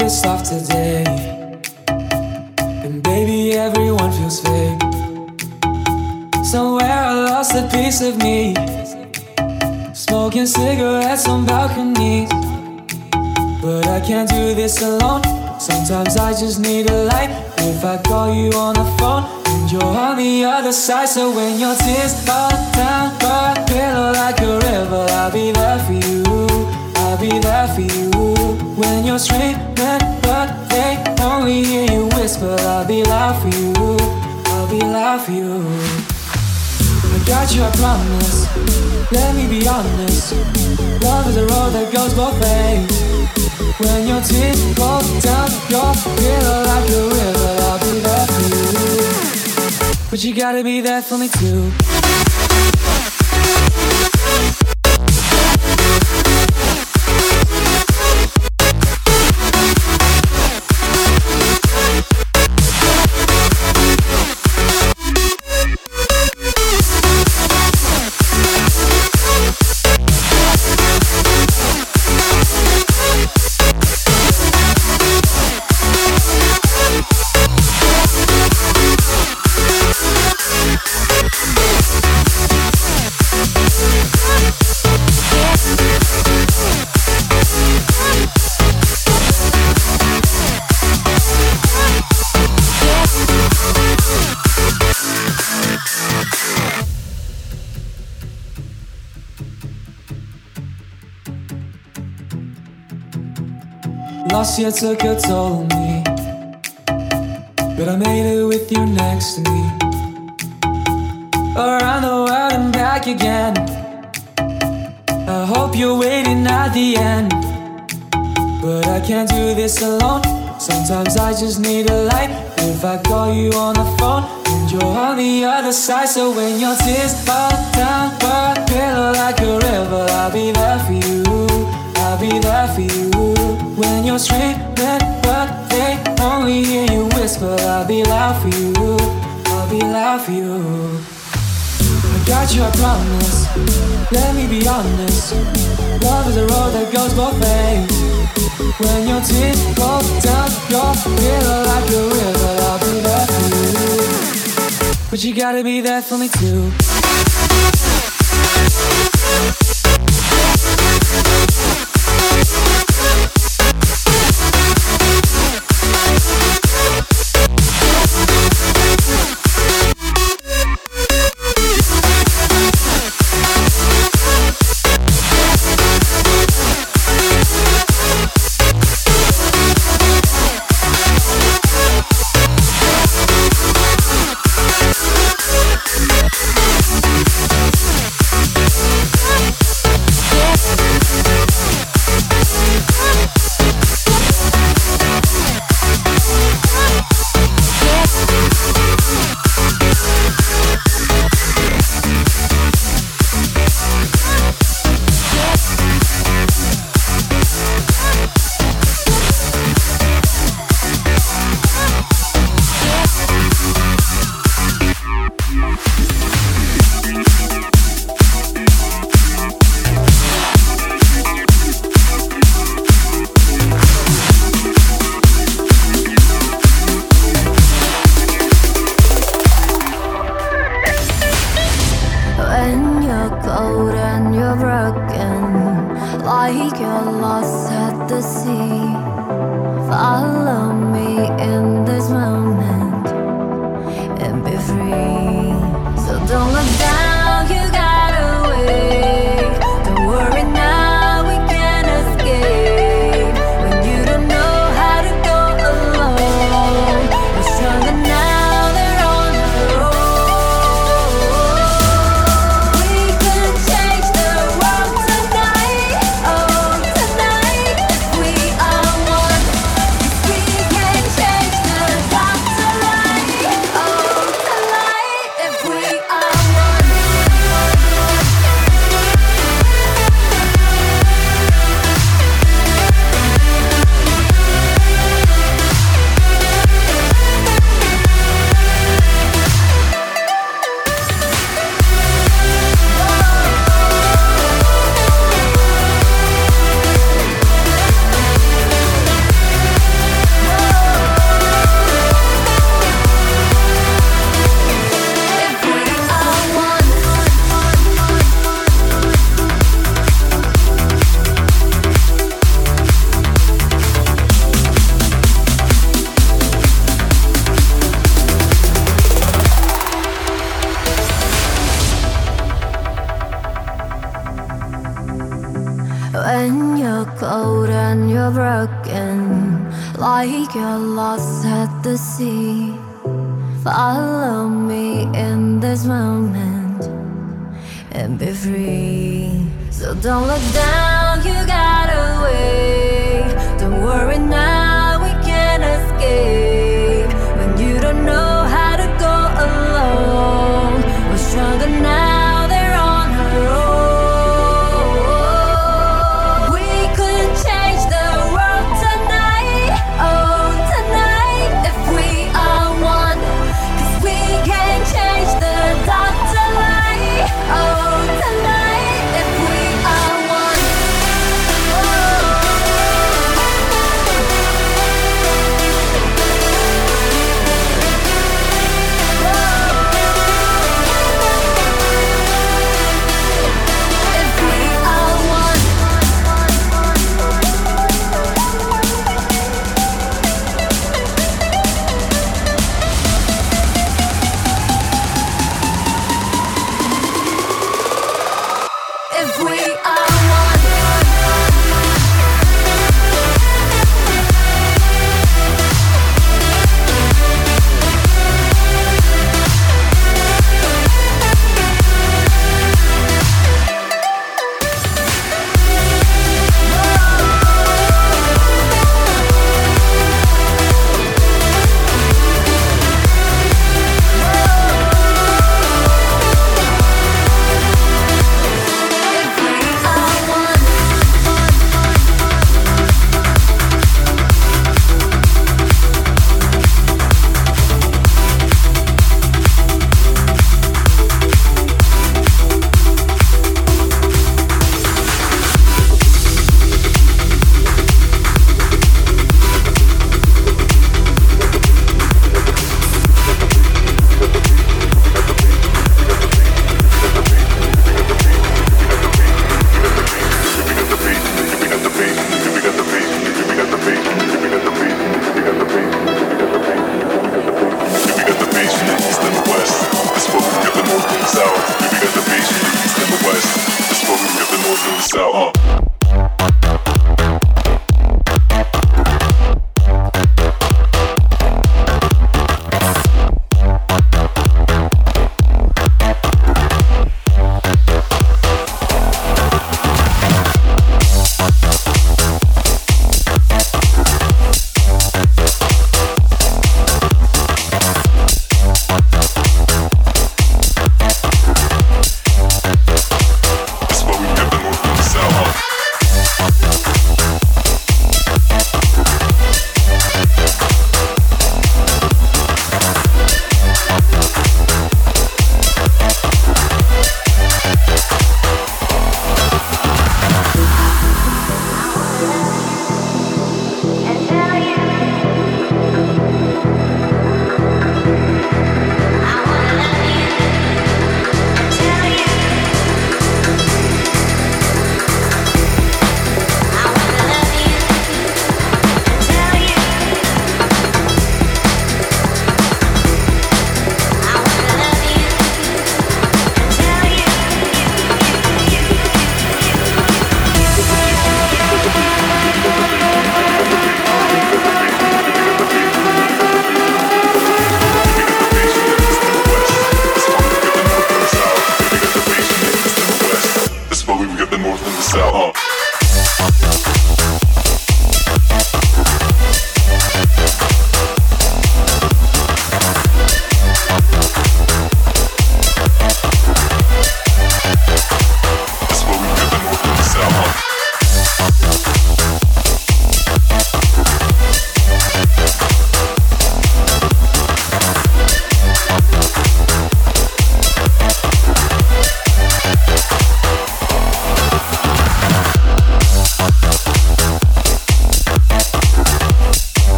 Up off today. And baby, everyone feels fake. Somewhere I lost a piece of me. Smoking cigarettes on balconies. But I can't do this alone. Sometimes I just need a light. If I call you on the phone and you're on the other side, so when your tears fall down, my pillow like a river, I'll be there for you. I'll be there for you when you're screaming, but they only hear you whisper. I'll be loud for you. I'll be loud for you. I got you, I promise. Let me be honest. Love is a road that goes both ways. When your tears fall down your pillow like a river, I'll be there for you. But you gotta be there for me too. Year took a toll on me, but I made it with you next to me. Around the world and back again. I hope you're waiting at the end, but I can't do this alone. Sometimes I just need a light. If I call you on the phone and you're on the other side, so when your tears fall down, but pillow like a river, I'll be there for you. I'll be there for you when you're screaming, but they only hear you whisper. I'll be loud for you. I'll be loud for you. I got you, I promise. Let me be honest. Love is a road that goes both ways. When your tears fall down your pillow like a river, I'll be there for you. But you gotta be there for me too.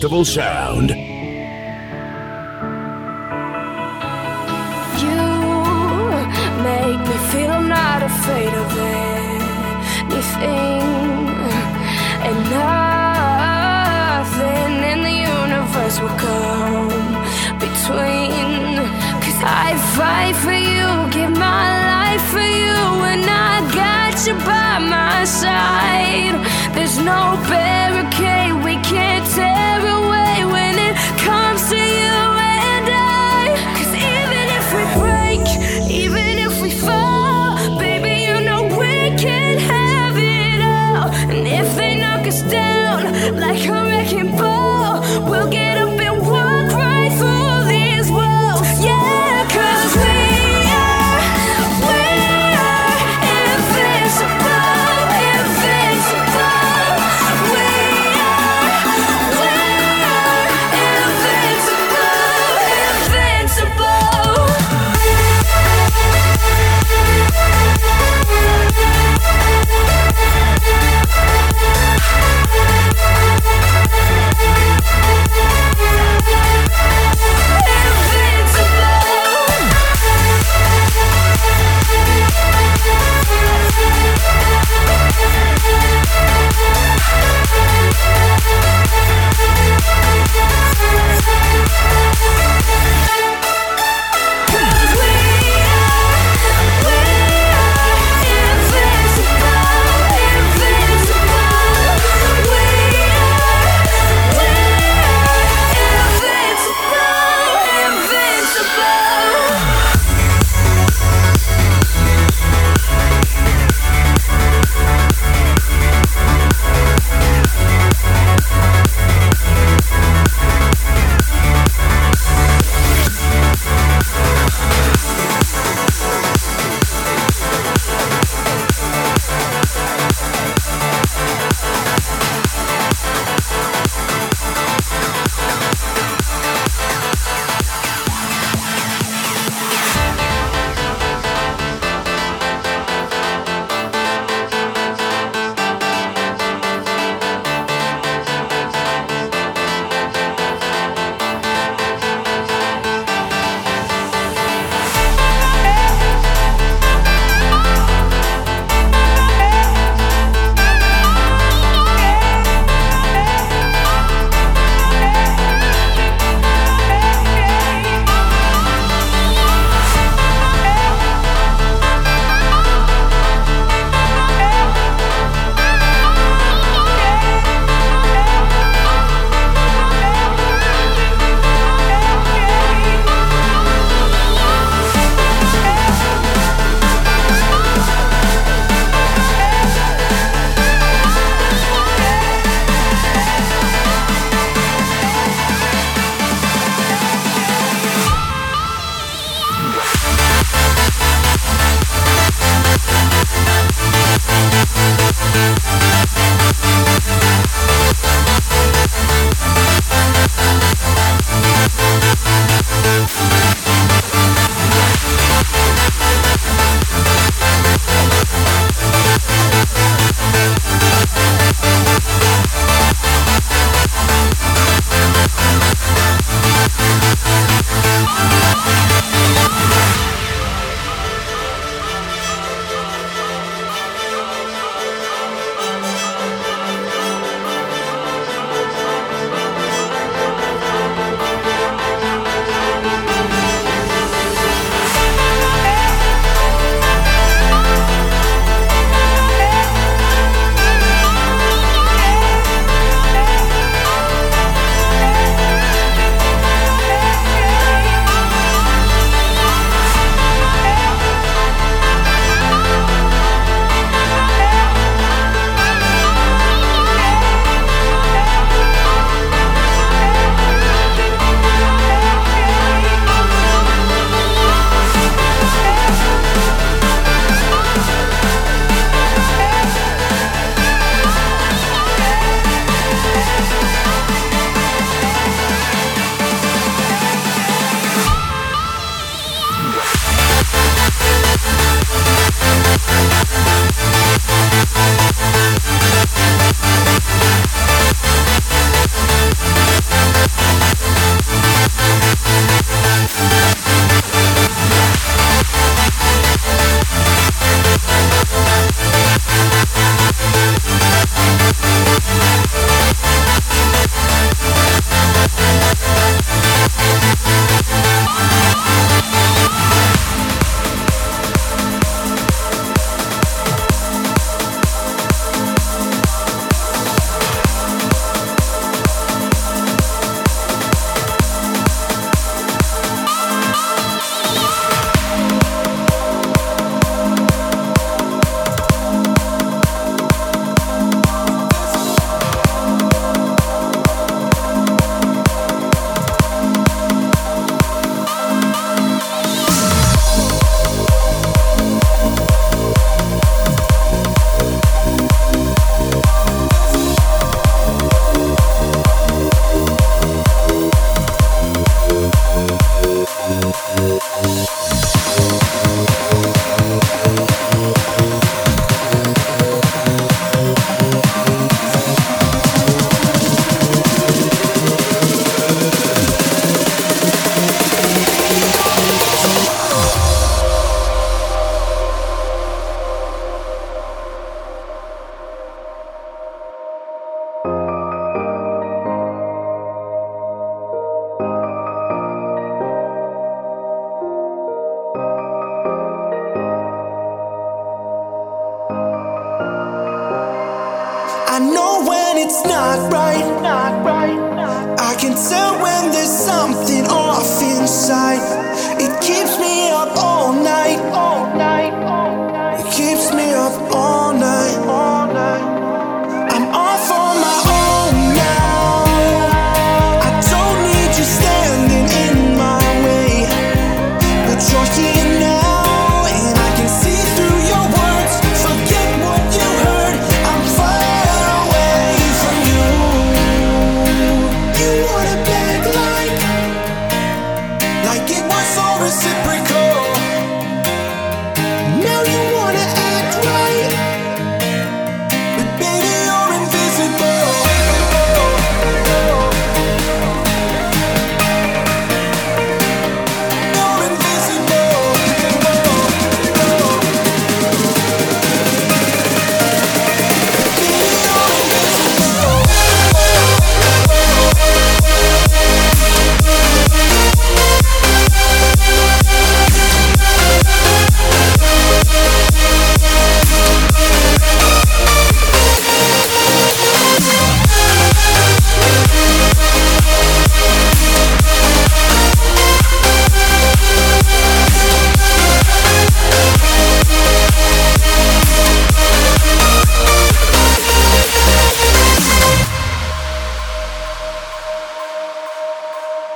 Festival sound.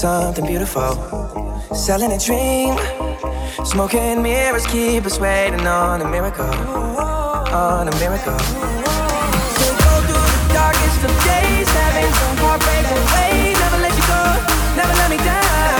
something beautiful. Selling a dream. Smoking mirrors keep us waiting on a miracle. On a miracle. So go through the darkest of days, having some heartbreak away. Never let you go, never let me down.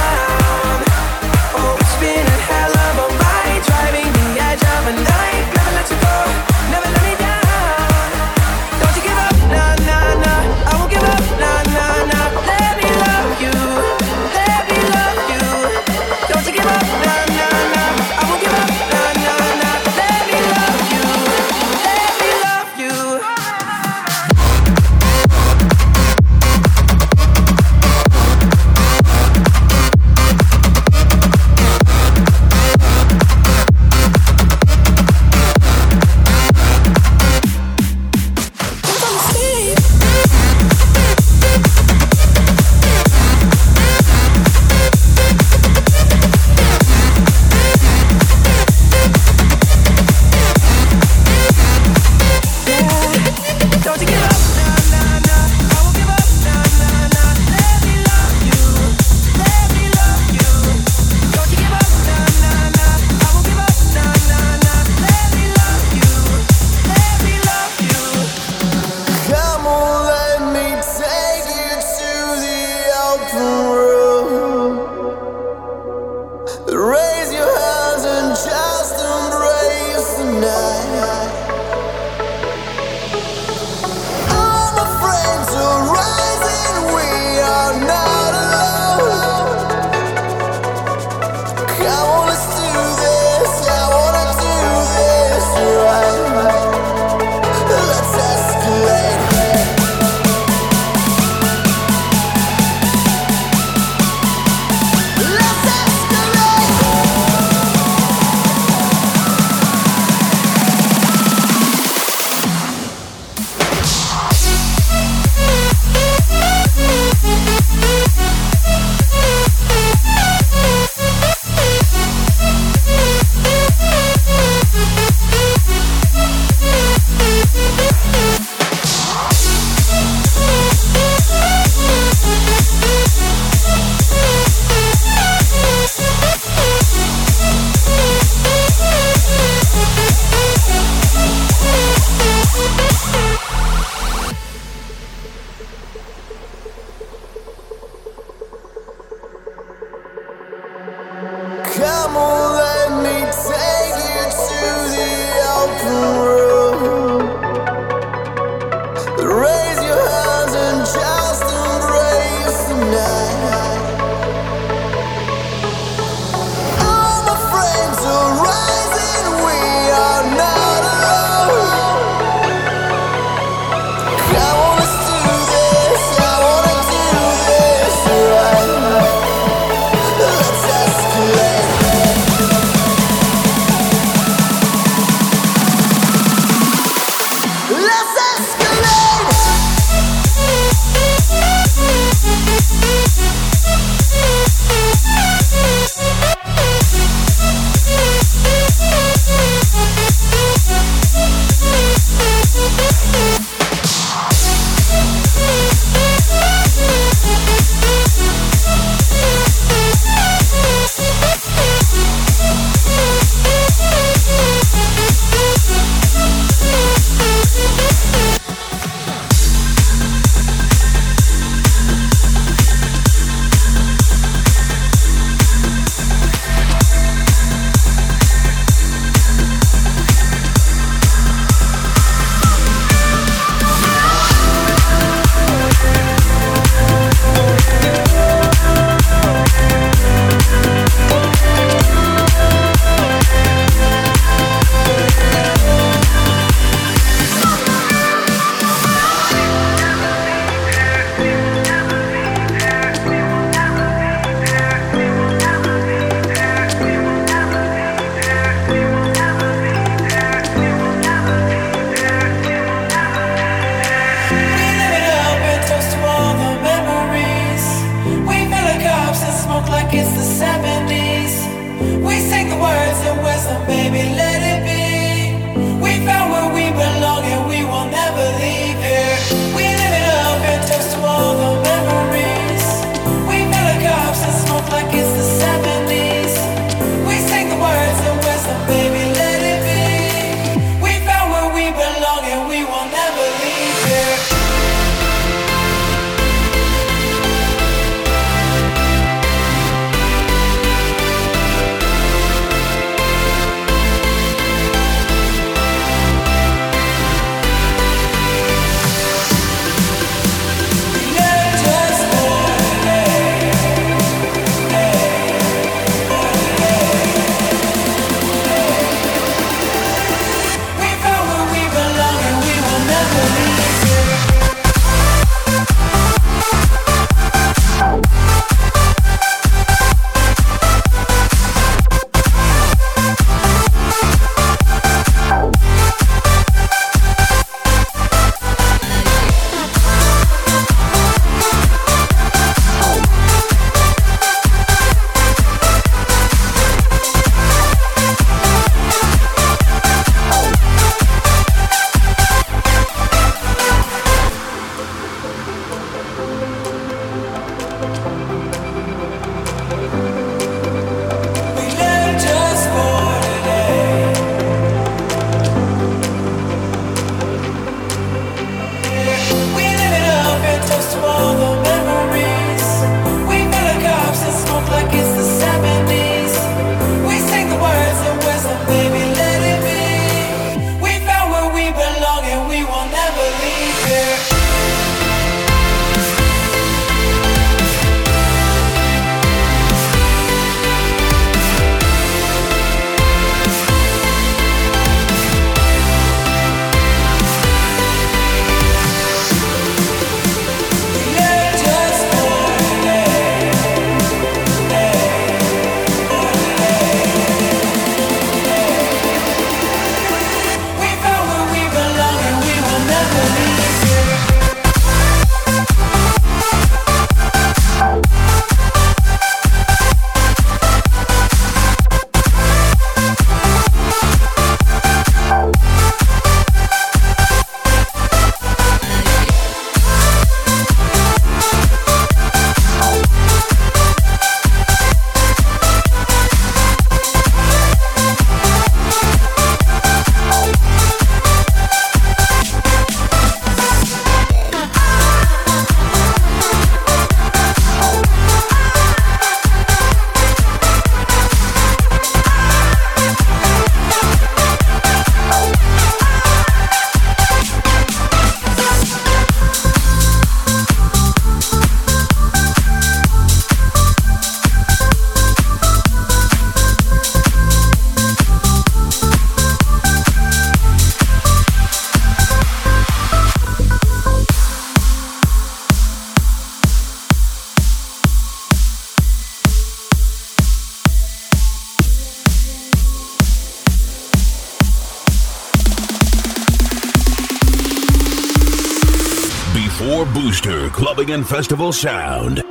And Festival Sound.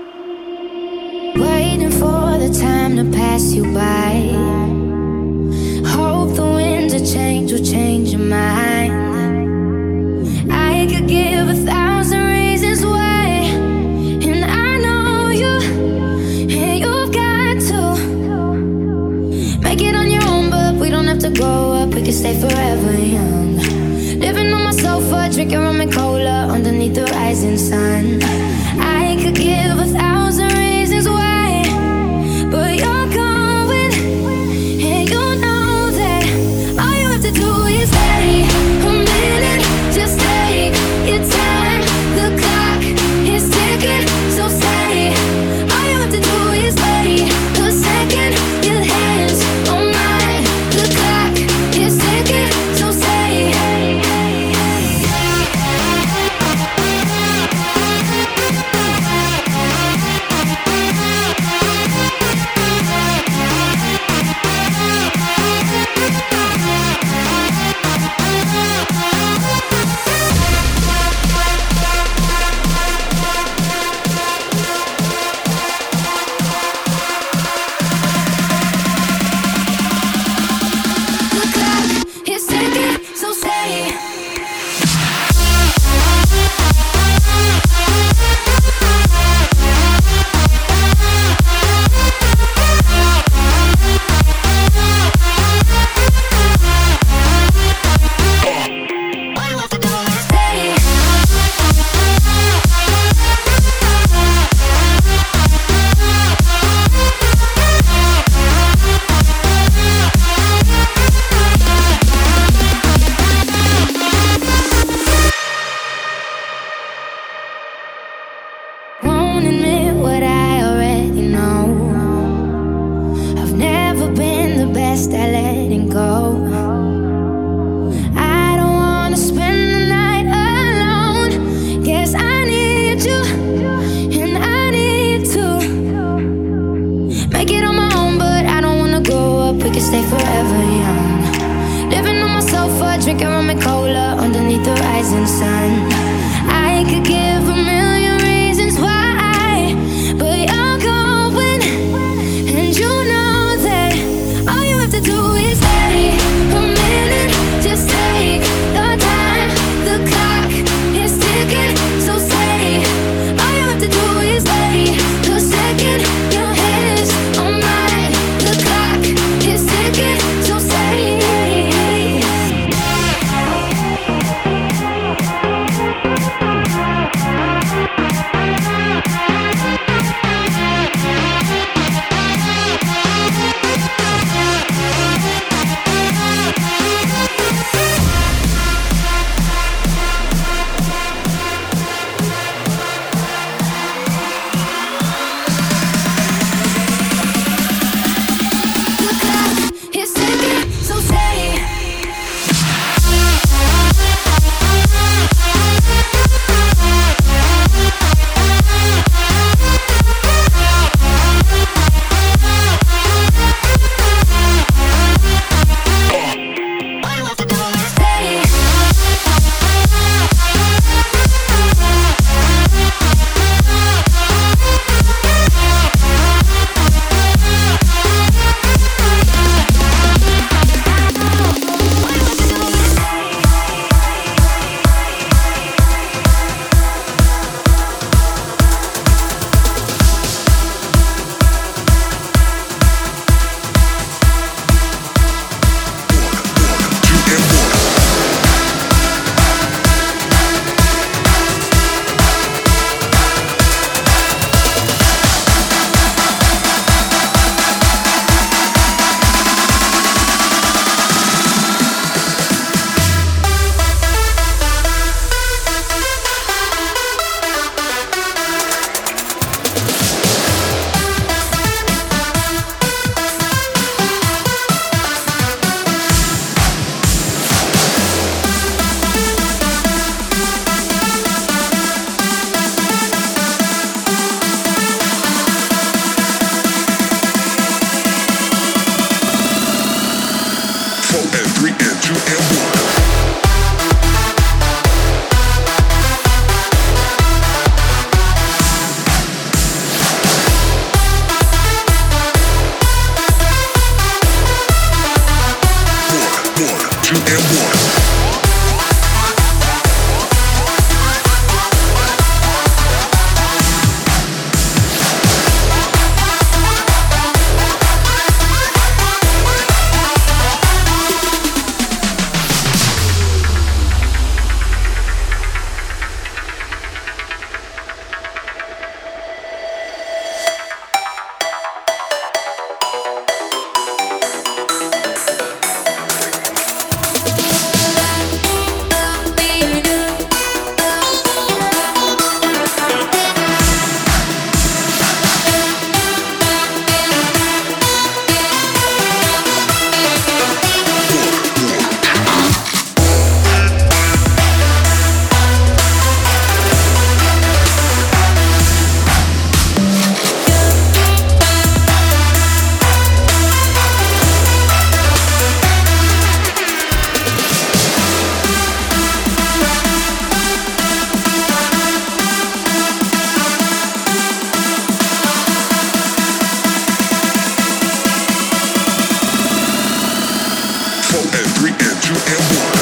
And one.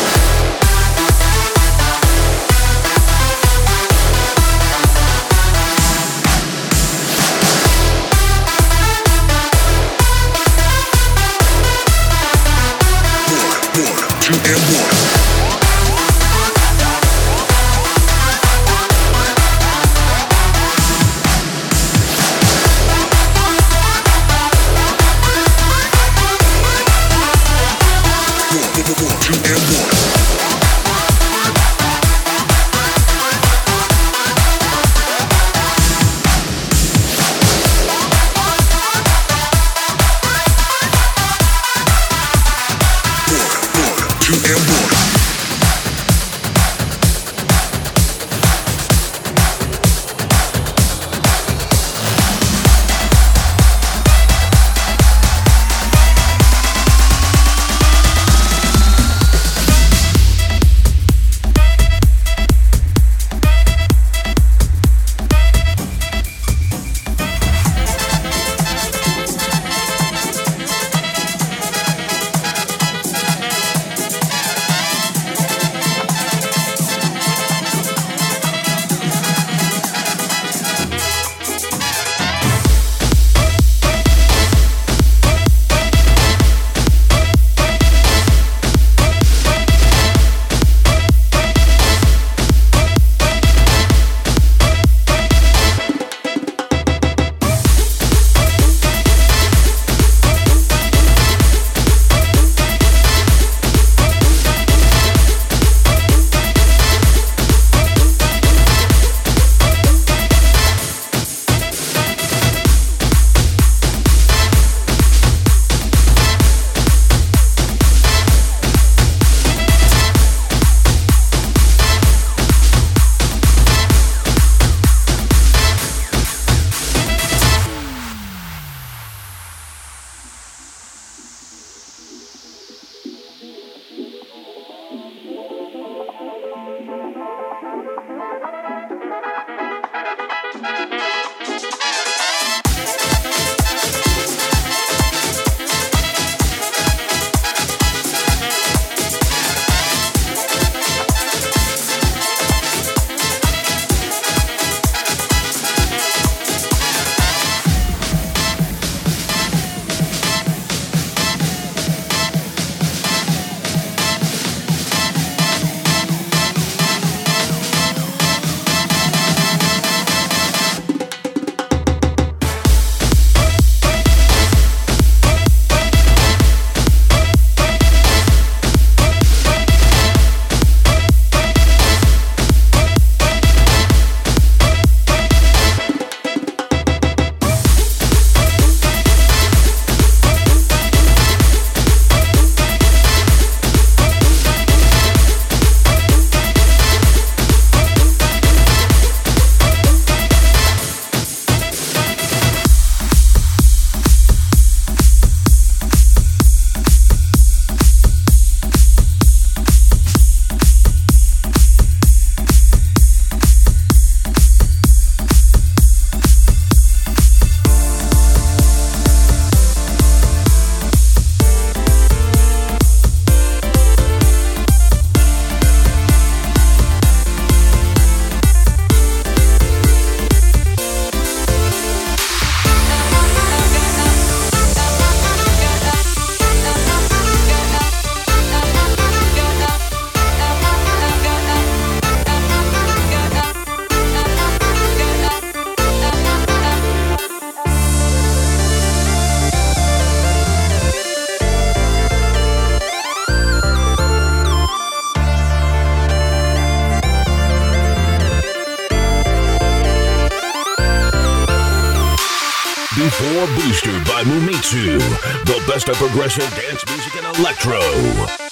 Mumitsu. The best of progressive dance music and electro.